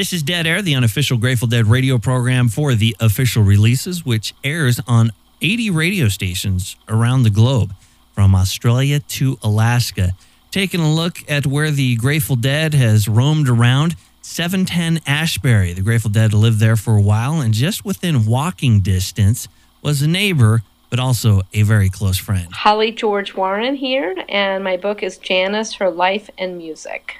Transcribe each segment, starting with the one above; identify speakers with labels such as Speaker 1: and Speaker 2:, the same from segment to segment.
Speaker 1: This is Dead Air, the unofficial Grateful Dead radio program for the official releases, which airs on 80 radio stations around the globe, from Australia to Alaska. Taking a look at where the Grateful Dead has roamed around. 710 Ashbury. The Grateful Dead lived there for a while, and just within walking distance was a neighbor, but also a very close friend.
Speaker 2: Holly George Warren here, and my book is Janis Her Life and Music.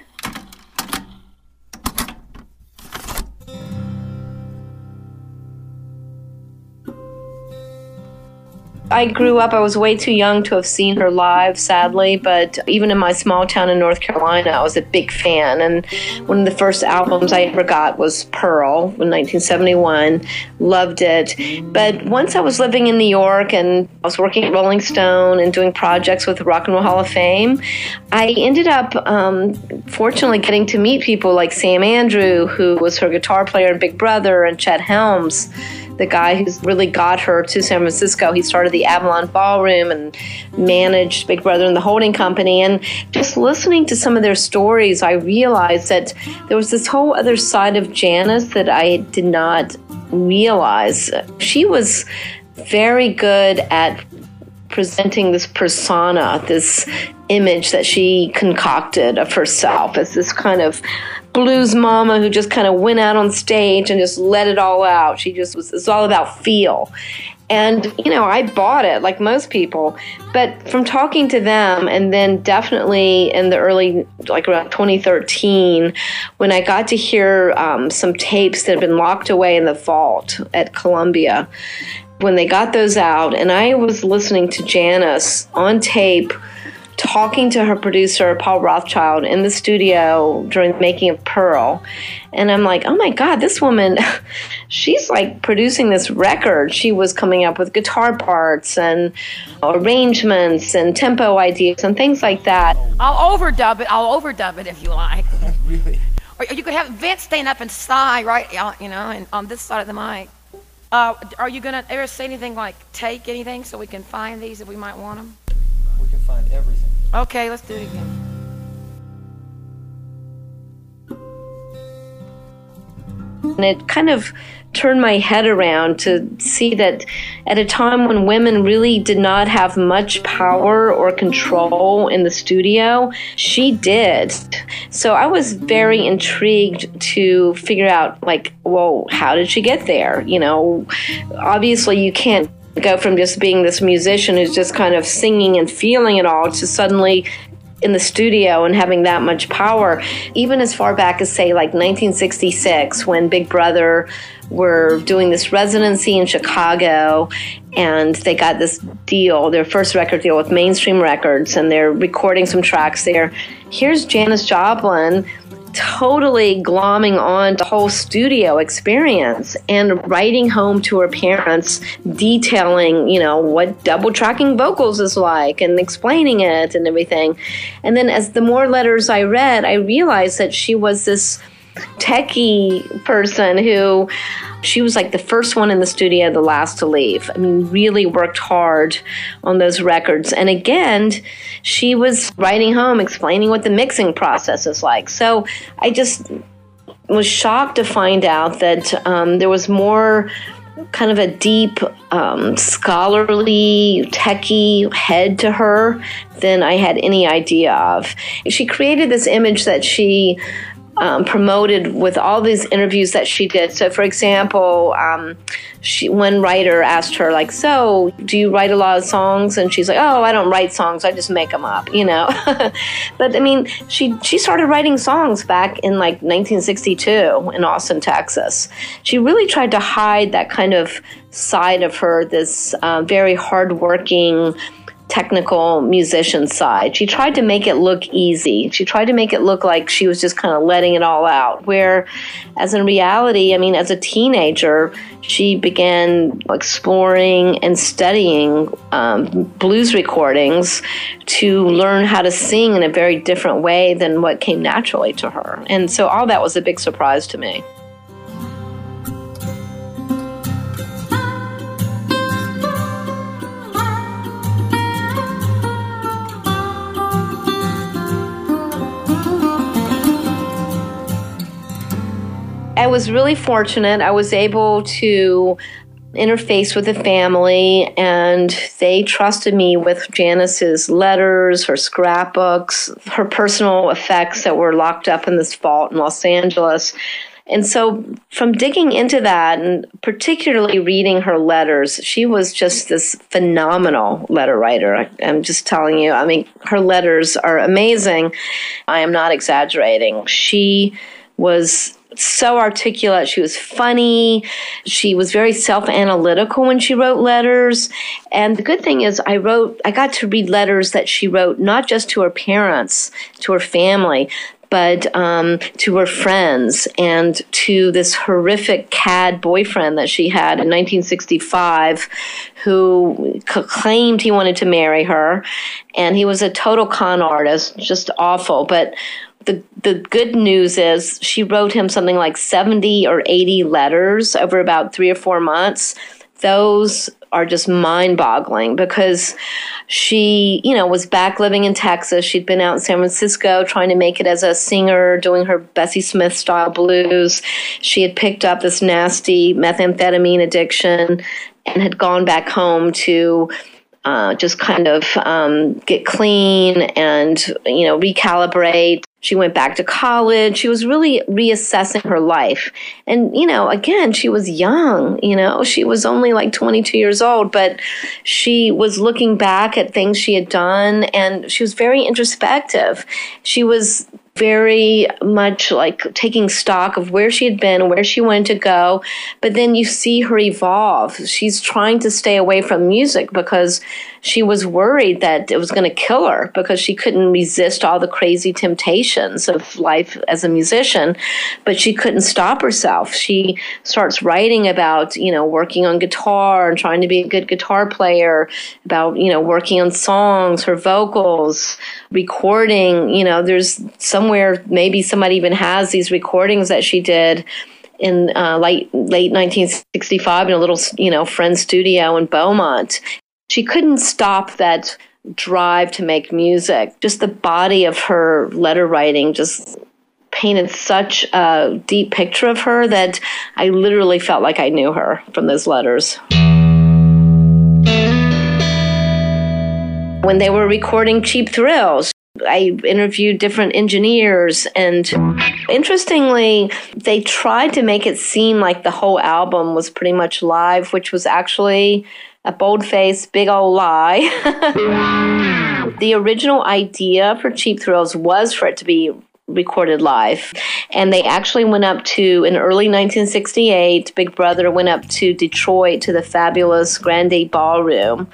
Speaker 2: I grew up, I was way too young to have seen her live, sadly, but even in my small town in North Carolina, I was a big fan. And one of the first albums I ever got was Pearl in 1971. Loved it. But once I was living in New York and I was working at Rolling Stone and doing projects with the Rock and Roll Hall of Fame, I ended up um, fortunately getting to meet people like Sam Andrew, who was her guitar player in Big Brother, and Chet Helms the guy who's really got her to San Francisco. He started the Avalon Ballroom and managed Big Brother and the holding company. And just listening to some of their stories, I realized that there was this whole other side of Janis that I did not realize. She was very good at presenting this persona, this image that she concocted of herself as this kind of blues mama who just kind of went out on stage and just let it all out. She just was, it's all about feel. And, you know, I bought it like most people. But from talking to them, and then definitely in the early, like around 2013, when I got to hear um, some tapes that had been locked away in the vault at Columbia, when they got those out, and I was listening to Janis on tape talking to her producer, Paul Rothchild, in the studio during the making of Pearl. And I'm like, oh my God, this woman, she's like producing this record. She was coming up with guitar parts and arrangements and tempo ideas and things like that.
Speaker 3: I'll overdub it. I'll overdub it if you like. really? Or you could have Vince stand up and sigh, right, you know, and on this side of the mic. Uh, are you going to ever say anything like take anything so we can find these if we might want them?
Speaker 4: We can find everything.
Speaker 3: Okay, let's do it again.
Speaker 2: And it kind of turned my head around to see that at a time when women really did not have much power or control in the studio, she did. So I was very intrigued to figure out, like, well, how did she get there? You know, obviously you can't go from just being this musician who's just kind of singing and feeling it all to suddenly in the studio and having that much power, even as far back as, say, like 1966, when Big Brother were doing this residency in Chicago and they got this deal, their first record deal with Mainstream Records, and they're recording some tracks there. Here's Janis Joplin totally glomming on the whole studio experience and writing home to her parents, detailing, you know, what double tracking vocals is like and explaining it and everything. And then as the more letters I read, I realized that she was this techie person who she was like the first one in the studio, the last to leave. I mean, really worked hard on those records. And again, she was writing home, explaining what the mixing process is like. So I just was shocked to find out that um, there was more kind of a deep, um, scholarly, techie head to her than I had any idea of. She created this image that she um, promoted with all these interviews that she did. So, for example, um, she, one writer asked her, like, "So, do you write a lot of songs?" And she's like, "Oh, I don't write songs. I just make them up," you know. but I mean, she she started writing songs back in like 1962 in Austin, Texas. She really tried to hide that kind of side of her, this uh, very hardworking technical musician side. She tried to make it look easy. She tried to make it look like she was just kind of letting it all out. Where, as in reality, I mean, as a teenager, she began exploring and studying um, blues recordings to learn how to sing in a very different way than what came naturally to her. And so all that was a big surprise to me. I was really fortunate. I was able to interface with the family and they trusted me with Janis's letters, her scrapbooks, her personal effects that were locked up in this vault in Los Angeles. And so, from digging into that and particularly reading her letters, she was just this phenomenal letter writer. I, am just telling you, I mean, her letters are amazing. I am not exaggerating. She was so articulate. She was funny. She was very self analytical when she wrote letters. And the good thing is, I wrote, I got to read letters that she wrote not just to her parents, to her family, but um, to her friends and to this horrific cad boyfriend that she had in 1965 who claimed he wanted to marry her. And he was a total con artist, just awful. But the the good news is she wrote him something like 70 or 80 letters over about 3 or 4 months. Those are just mind-boggling because she, you know, was back living in Texas. She'd been out in San Francisco trying to make it as a singer, doing her Bessie Smith style blues. She had picked up this nasty methamphetamine addiction and had gone back home to uh, just kind of um, get clean and you know recalibrate she went back to college. She was really reassessing her life. And, you know, again, she was young, you know, she was only like 22 years old, but she was looking back at things she had done and she was very introspective. She was very much like taking stock of where she had been, where she wanted to go. But then you see her evolve. She's trying to stay away from music because she was worried that it was going to kill her because she couldn't resist all the crazy temptations of life as a musician, but she couldn't stop herself. She starts writing about, you know, working on guitar and trying to be a good guitar player, about, you know, working on songs, her vocals, recording, you know, there's somewhere maybe somebody even has these recordings that she did in uh, late late 1965 in a little you know friend studio in Beaumont she couldn't stop that drive to make music. Just the body of her letter writing just painted such a deep picture of her that I literally felt like I knew her from those letters. When they were recording Cheap Thrills, I interviewed different engineers, and interestingly, they tried to make it seem like the whole album was pretty much live, which was actually a bold face, big old lie. the original idea for Cheap Thrills was for it to be recorded live. And they actually went up to, in early 1968, Big Brother went up to Detroit to the fabulous Grande Ballroom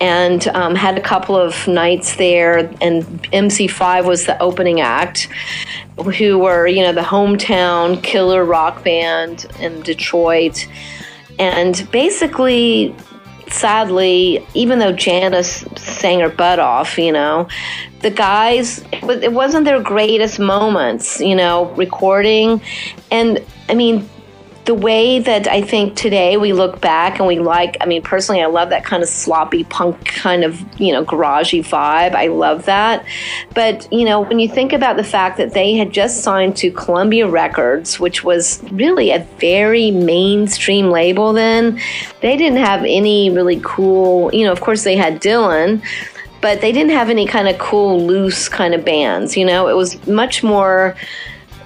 Speaker 2: and um, had a couple of nights there. And MC5 was the opening act, who were, you know, the hometown killer rock band in Detroit. And basically, sadly, even though Janis sang her butt off, you know, the guys, it wasn't their greatest moments, you know, recording. And I mean, the way that I think today we look back and we like, I mean, personally, I love that kind of sloppy punk kind of, you know, garagey vibe. I love that. But, you know, when you think about the fact that they had just signed to Columbia Records, which was really a very mainstream label then, they didn't have any really cool, you know, of course they had Dylan, but they didn't have any kind of cool, loose kind of bands, you know, it was much more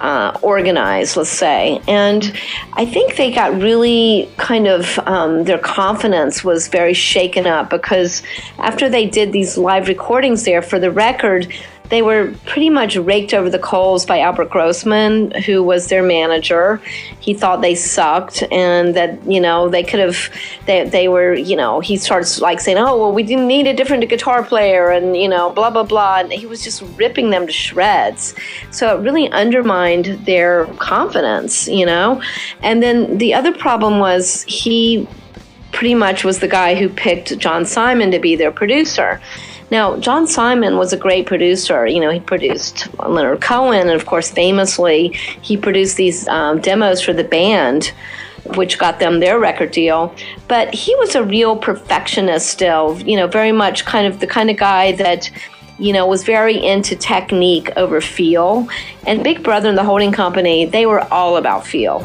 Speaker 2: uh, organized, let's say. And I think they got really kind of, um, their confidence was very shaken up because after they did these live recordings there for the record, they were pretty much raked over the coals by Albert Grossman, who was their manager. He thought they sucked and that, you know, they could have, they, they were, you know, he starts like saying, oh, well, we didn't need a different guitar player and, you know, blah, blah, blah. And he was just ripping them to shreds. So it really undermined their confidence, you know. And then the other problem was he pretty much was the guy who picked John Simon to be their producer. Now, John Simon was a great producer. You know, he produced Leonard Cohen, and of course, famously, he produced these um, demos for the band, which got them their record deal. But he was a real perfectionist still, you know, very much kind of the kind of guy that you know, was very into technique over feel. And Big Brother and the holding company, they were all about feel.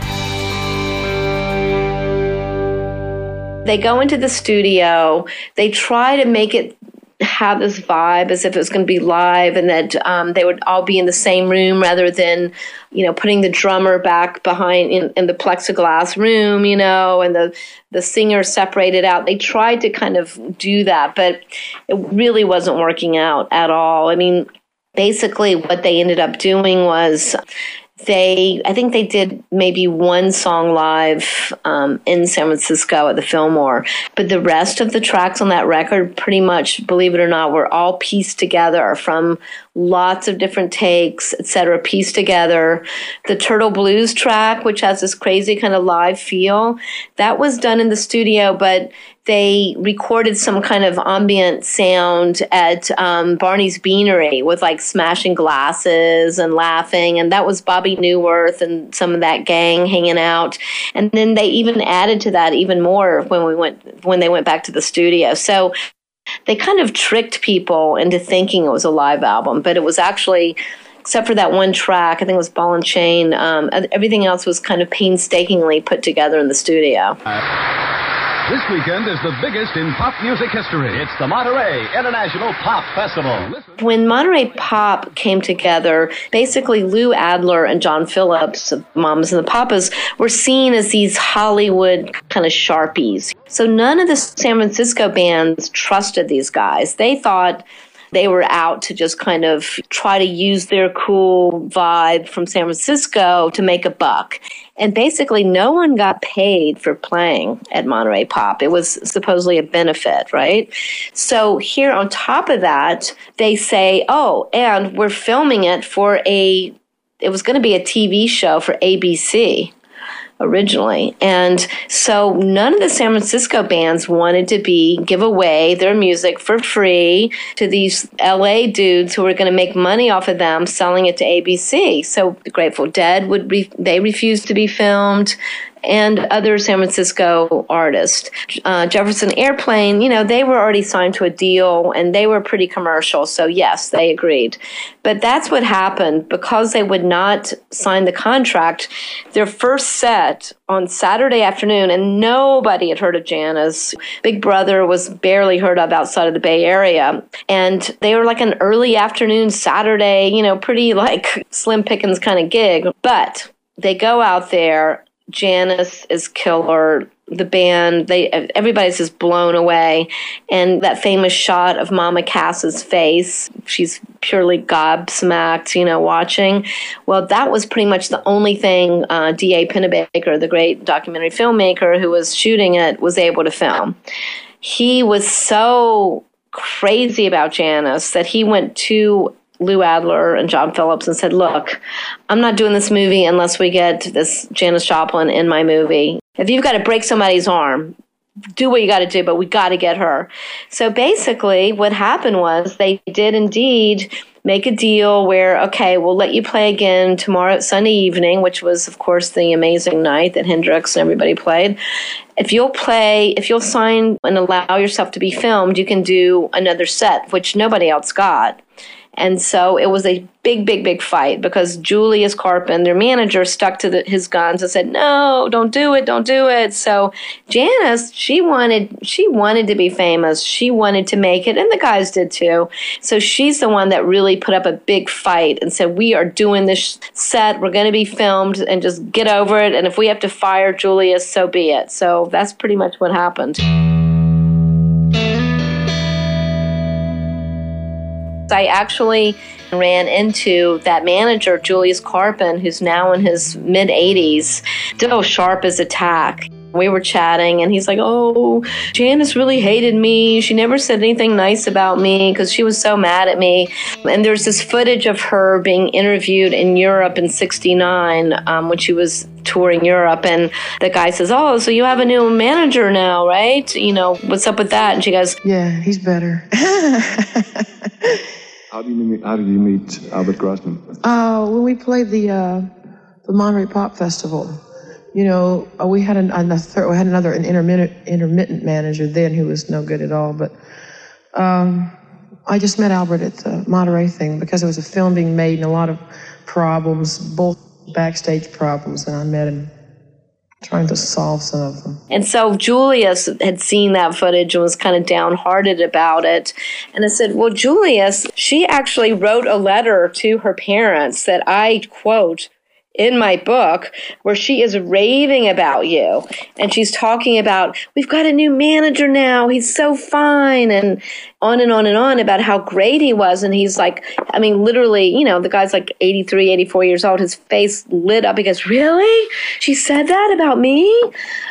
Speaker 2: They go into the studio, they try to make it have this vibe as if it was going to be live and that um, they would all be in the same room rather than you know putting the drummer back behind in, in, the plexiglass room you know and the the singer separated out. They tried to kind of do that but it really wasn't working out at all. I mean basically what they ended up doing was they i think they did maybe one song live um, in san francisco at the fillmore but the rest of the tracks on that record pretty much believe it or not were all pieced together from lots of different takes etc pieced together. The turtle blues track which has this crazy kind of live feel that was done in the studio but they recorded some kind of ambient sound at um, Barney's Beanery with like smashing glasses and laughing. And that was Bobby Neuwirth and some of that gang hanging out. And then they even added to that even more when we went, when they went back to the studio. So they kind of tricked people into thinking it was a live album, but it was actually except for that one track, I think it was Ball and Chain. Um, everything else was kind of painstakingly put together in the studio.
Speaker 4: This weekend is the biggest in pop music history. It's the Monterey International Pop Festival.
Speaker 2: When Monterey Pop came together, basically Lou Adler and John Phillips, of Mamas and the Papas, were seen as these Hollywood kind of sharpies. So none of the San Francisco bands trusted these guys. They thought they were out to just kind of try to use their cool vibe from San Francisco to make a buck. And basically, no one got paid for playing at Monterey Pop. It was supposedly a benefit, right? So, here on top of that, they say, oh, and we're filming it for a, it was going to be a TV show for ABC originally. And so none of the San Francisco bands wanted to be give away their music for free to these LA dudes who were going to make money off of them selling it to ABC. So the Grateful Dead would re- they refused to be filmed and other San Francisco artists. Uh, Jefferson Airplane, you know, they were already signed to a deal and they were pretty commercial. So, yes, they agreed. But that's what happened because they would not sign the contract. Their first set on Saturday afternoon, and nobody had heard of Janis. Big Brother was barely heard of outside of the Bay Area. And they were like an early afternoon Saturday, you know, pretty like slim pickings kind of gig. But they go out there Janis is killer. The band, they everybody's just blown away, and that famous shot of Mama Cass's face, she's purely gobsmacked, you know, watching. Well, that was pretty much the only thing uh, D.A. Pennebaker, the great documentary filmmaker who was shooting it, was able to film. He was so crazy about Janis that he went to Lou Adler and John Phillips and said, Look, I'm not doing this movie unless we get this Janis Joplin in my movie. If you've got to break somebody's arm, do what you got to do, but we got to get her. So basically, what happened was they did indeed make a deal where, okay, we'll let you play again tomorrow, Sunday evening, which was, of course, the amazing night that Hendrix and everybody played. If you'll play, if you'll sign and allow yourself to be filmed, you can do another set, which nobody else got. And so it was a big, big, big fight because Julius Karpen, their manager, stuck to the, his guns and said, "No, don't do it, don't do it." So Janis, she wanted, she wanted to be famous. She wanted to make it, and the guys did too. So she's the one that really put up a big fight and said, "We are doing this set. We're going to be filmed, and just get over it. And if we have to fire Julius, so be it." So that's pretty much what happened. I actually ran into that manager, Julius Karpen, who's now in his mid 80s, still sharp as a tack. We were chatting, and he's like, Oh, Janis really hated me. She never said anything nice about me because she was so mad at me. And there's this footage of her being interviewed in Europe in 69 um, when she was touring Europe. And the guy says, Oh, so you have a new manager now, right? You know, what's up with that? And she goes,
Speaker 5: Yeah, he's better.
Speaker 6: How did you meet, how did you meet Albert Grossman?
Speaker 5: Uh, when we played the uh, the Monterey Pop Festival, you know, uh, we had an, a third, we had another an intermittent intermittent manager then who was no good at all. But um, I just met Albert at the Monterey thing because there was a film being made and a lot of problems, both backstage problems, and I met him trying to solve some of them.
Speaker 2: And so Julius had seen that footage and was kind of downhearted about it. And I said, Well, Julius, she actually wrote a letter to her parents that I quote, in my book where she is raving about you and she's talking about we've got a new manager now he's so fine and on and on and on about how great he was. And he's like i mean literally you know the guy's like 83 84 years old. His face lit up. He goes, really? She said that about me?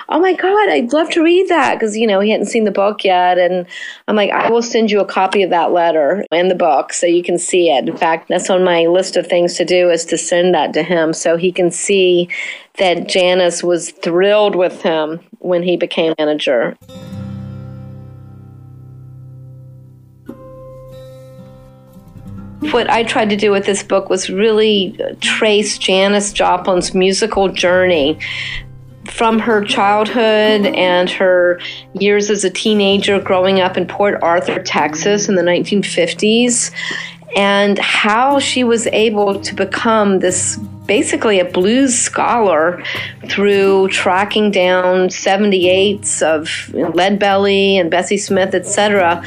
Speaker 2: Oh my god i'd love to read that. Because you know he hadn't seen the book yet. And i'm like i will send you a copy of that letter and the book so you can see it. In fact that's on my list of things to do is to send that to him so he can see that janis was thrilled with him when he became manager What I tried to do with this book was really trace Janis Joplin's musical journey from her childhood and her years as a teenager growing up in Port Arthur, Texas in the 1950s, and how she was able to become this basically a blues scholar through tracking down 78s of Leadbelly and Bessie Smith, etc.,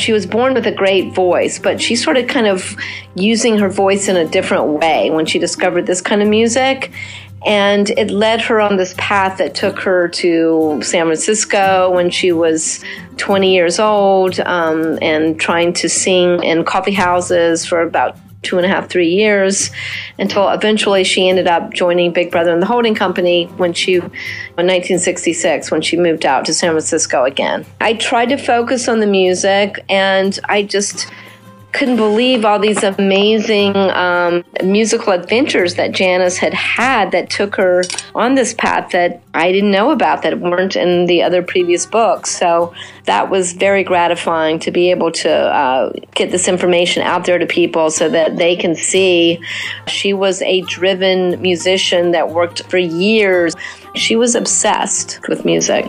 Speaker 2: she was born with a great voice, but she started kind of using her voice in a different way when she discovered this kind of music. And it led her on this path that took her to San Francisco when she was 20 years old um, and trying to sing in coffee houses for about two and a half, three years until eventually she ended up joining Big Brother and the Holding Company when she, in 1966, when she moved out to San Francisco again. I tried to focus on the music and I just couldn't believe all these amazing um, musical adventures that Janis had had that took her on this path that I didn't know about that weren't in the other previous books. So that was very gratifying to be able to uh, get this information out there to people so that they can see she was a driven musician that worked for years. She was obsessed with music.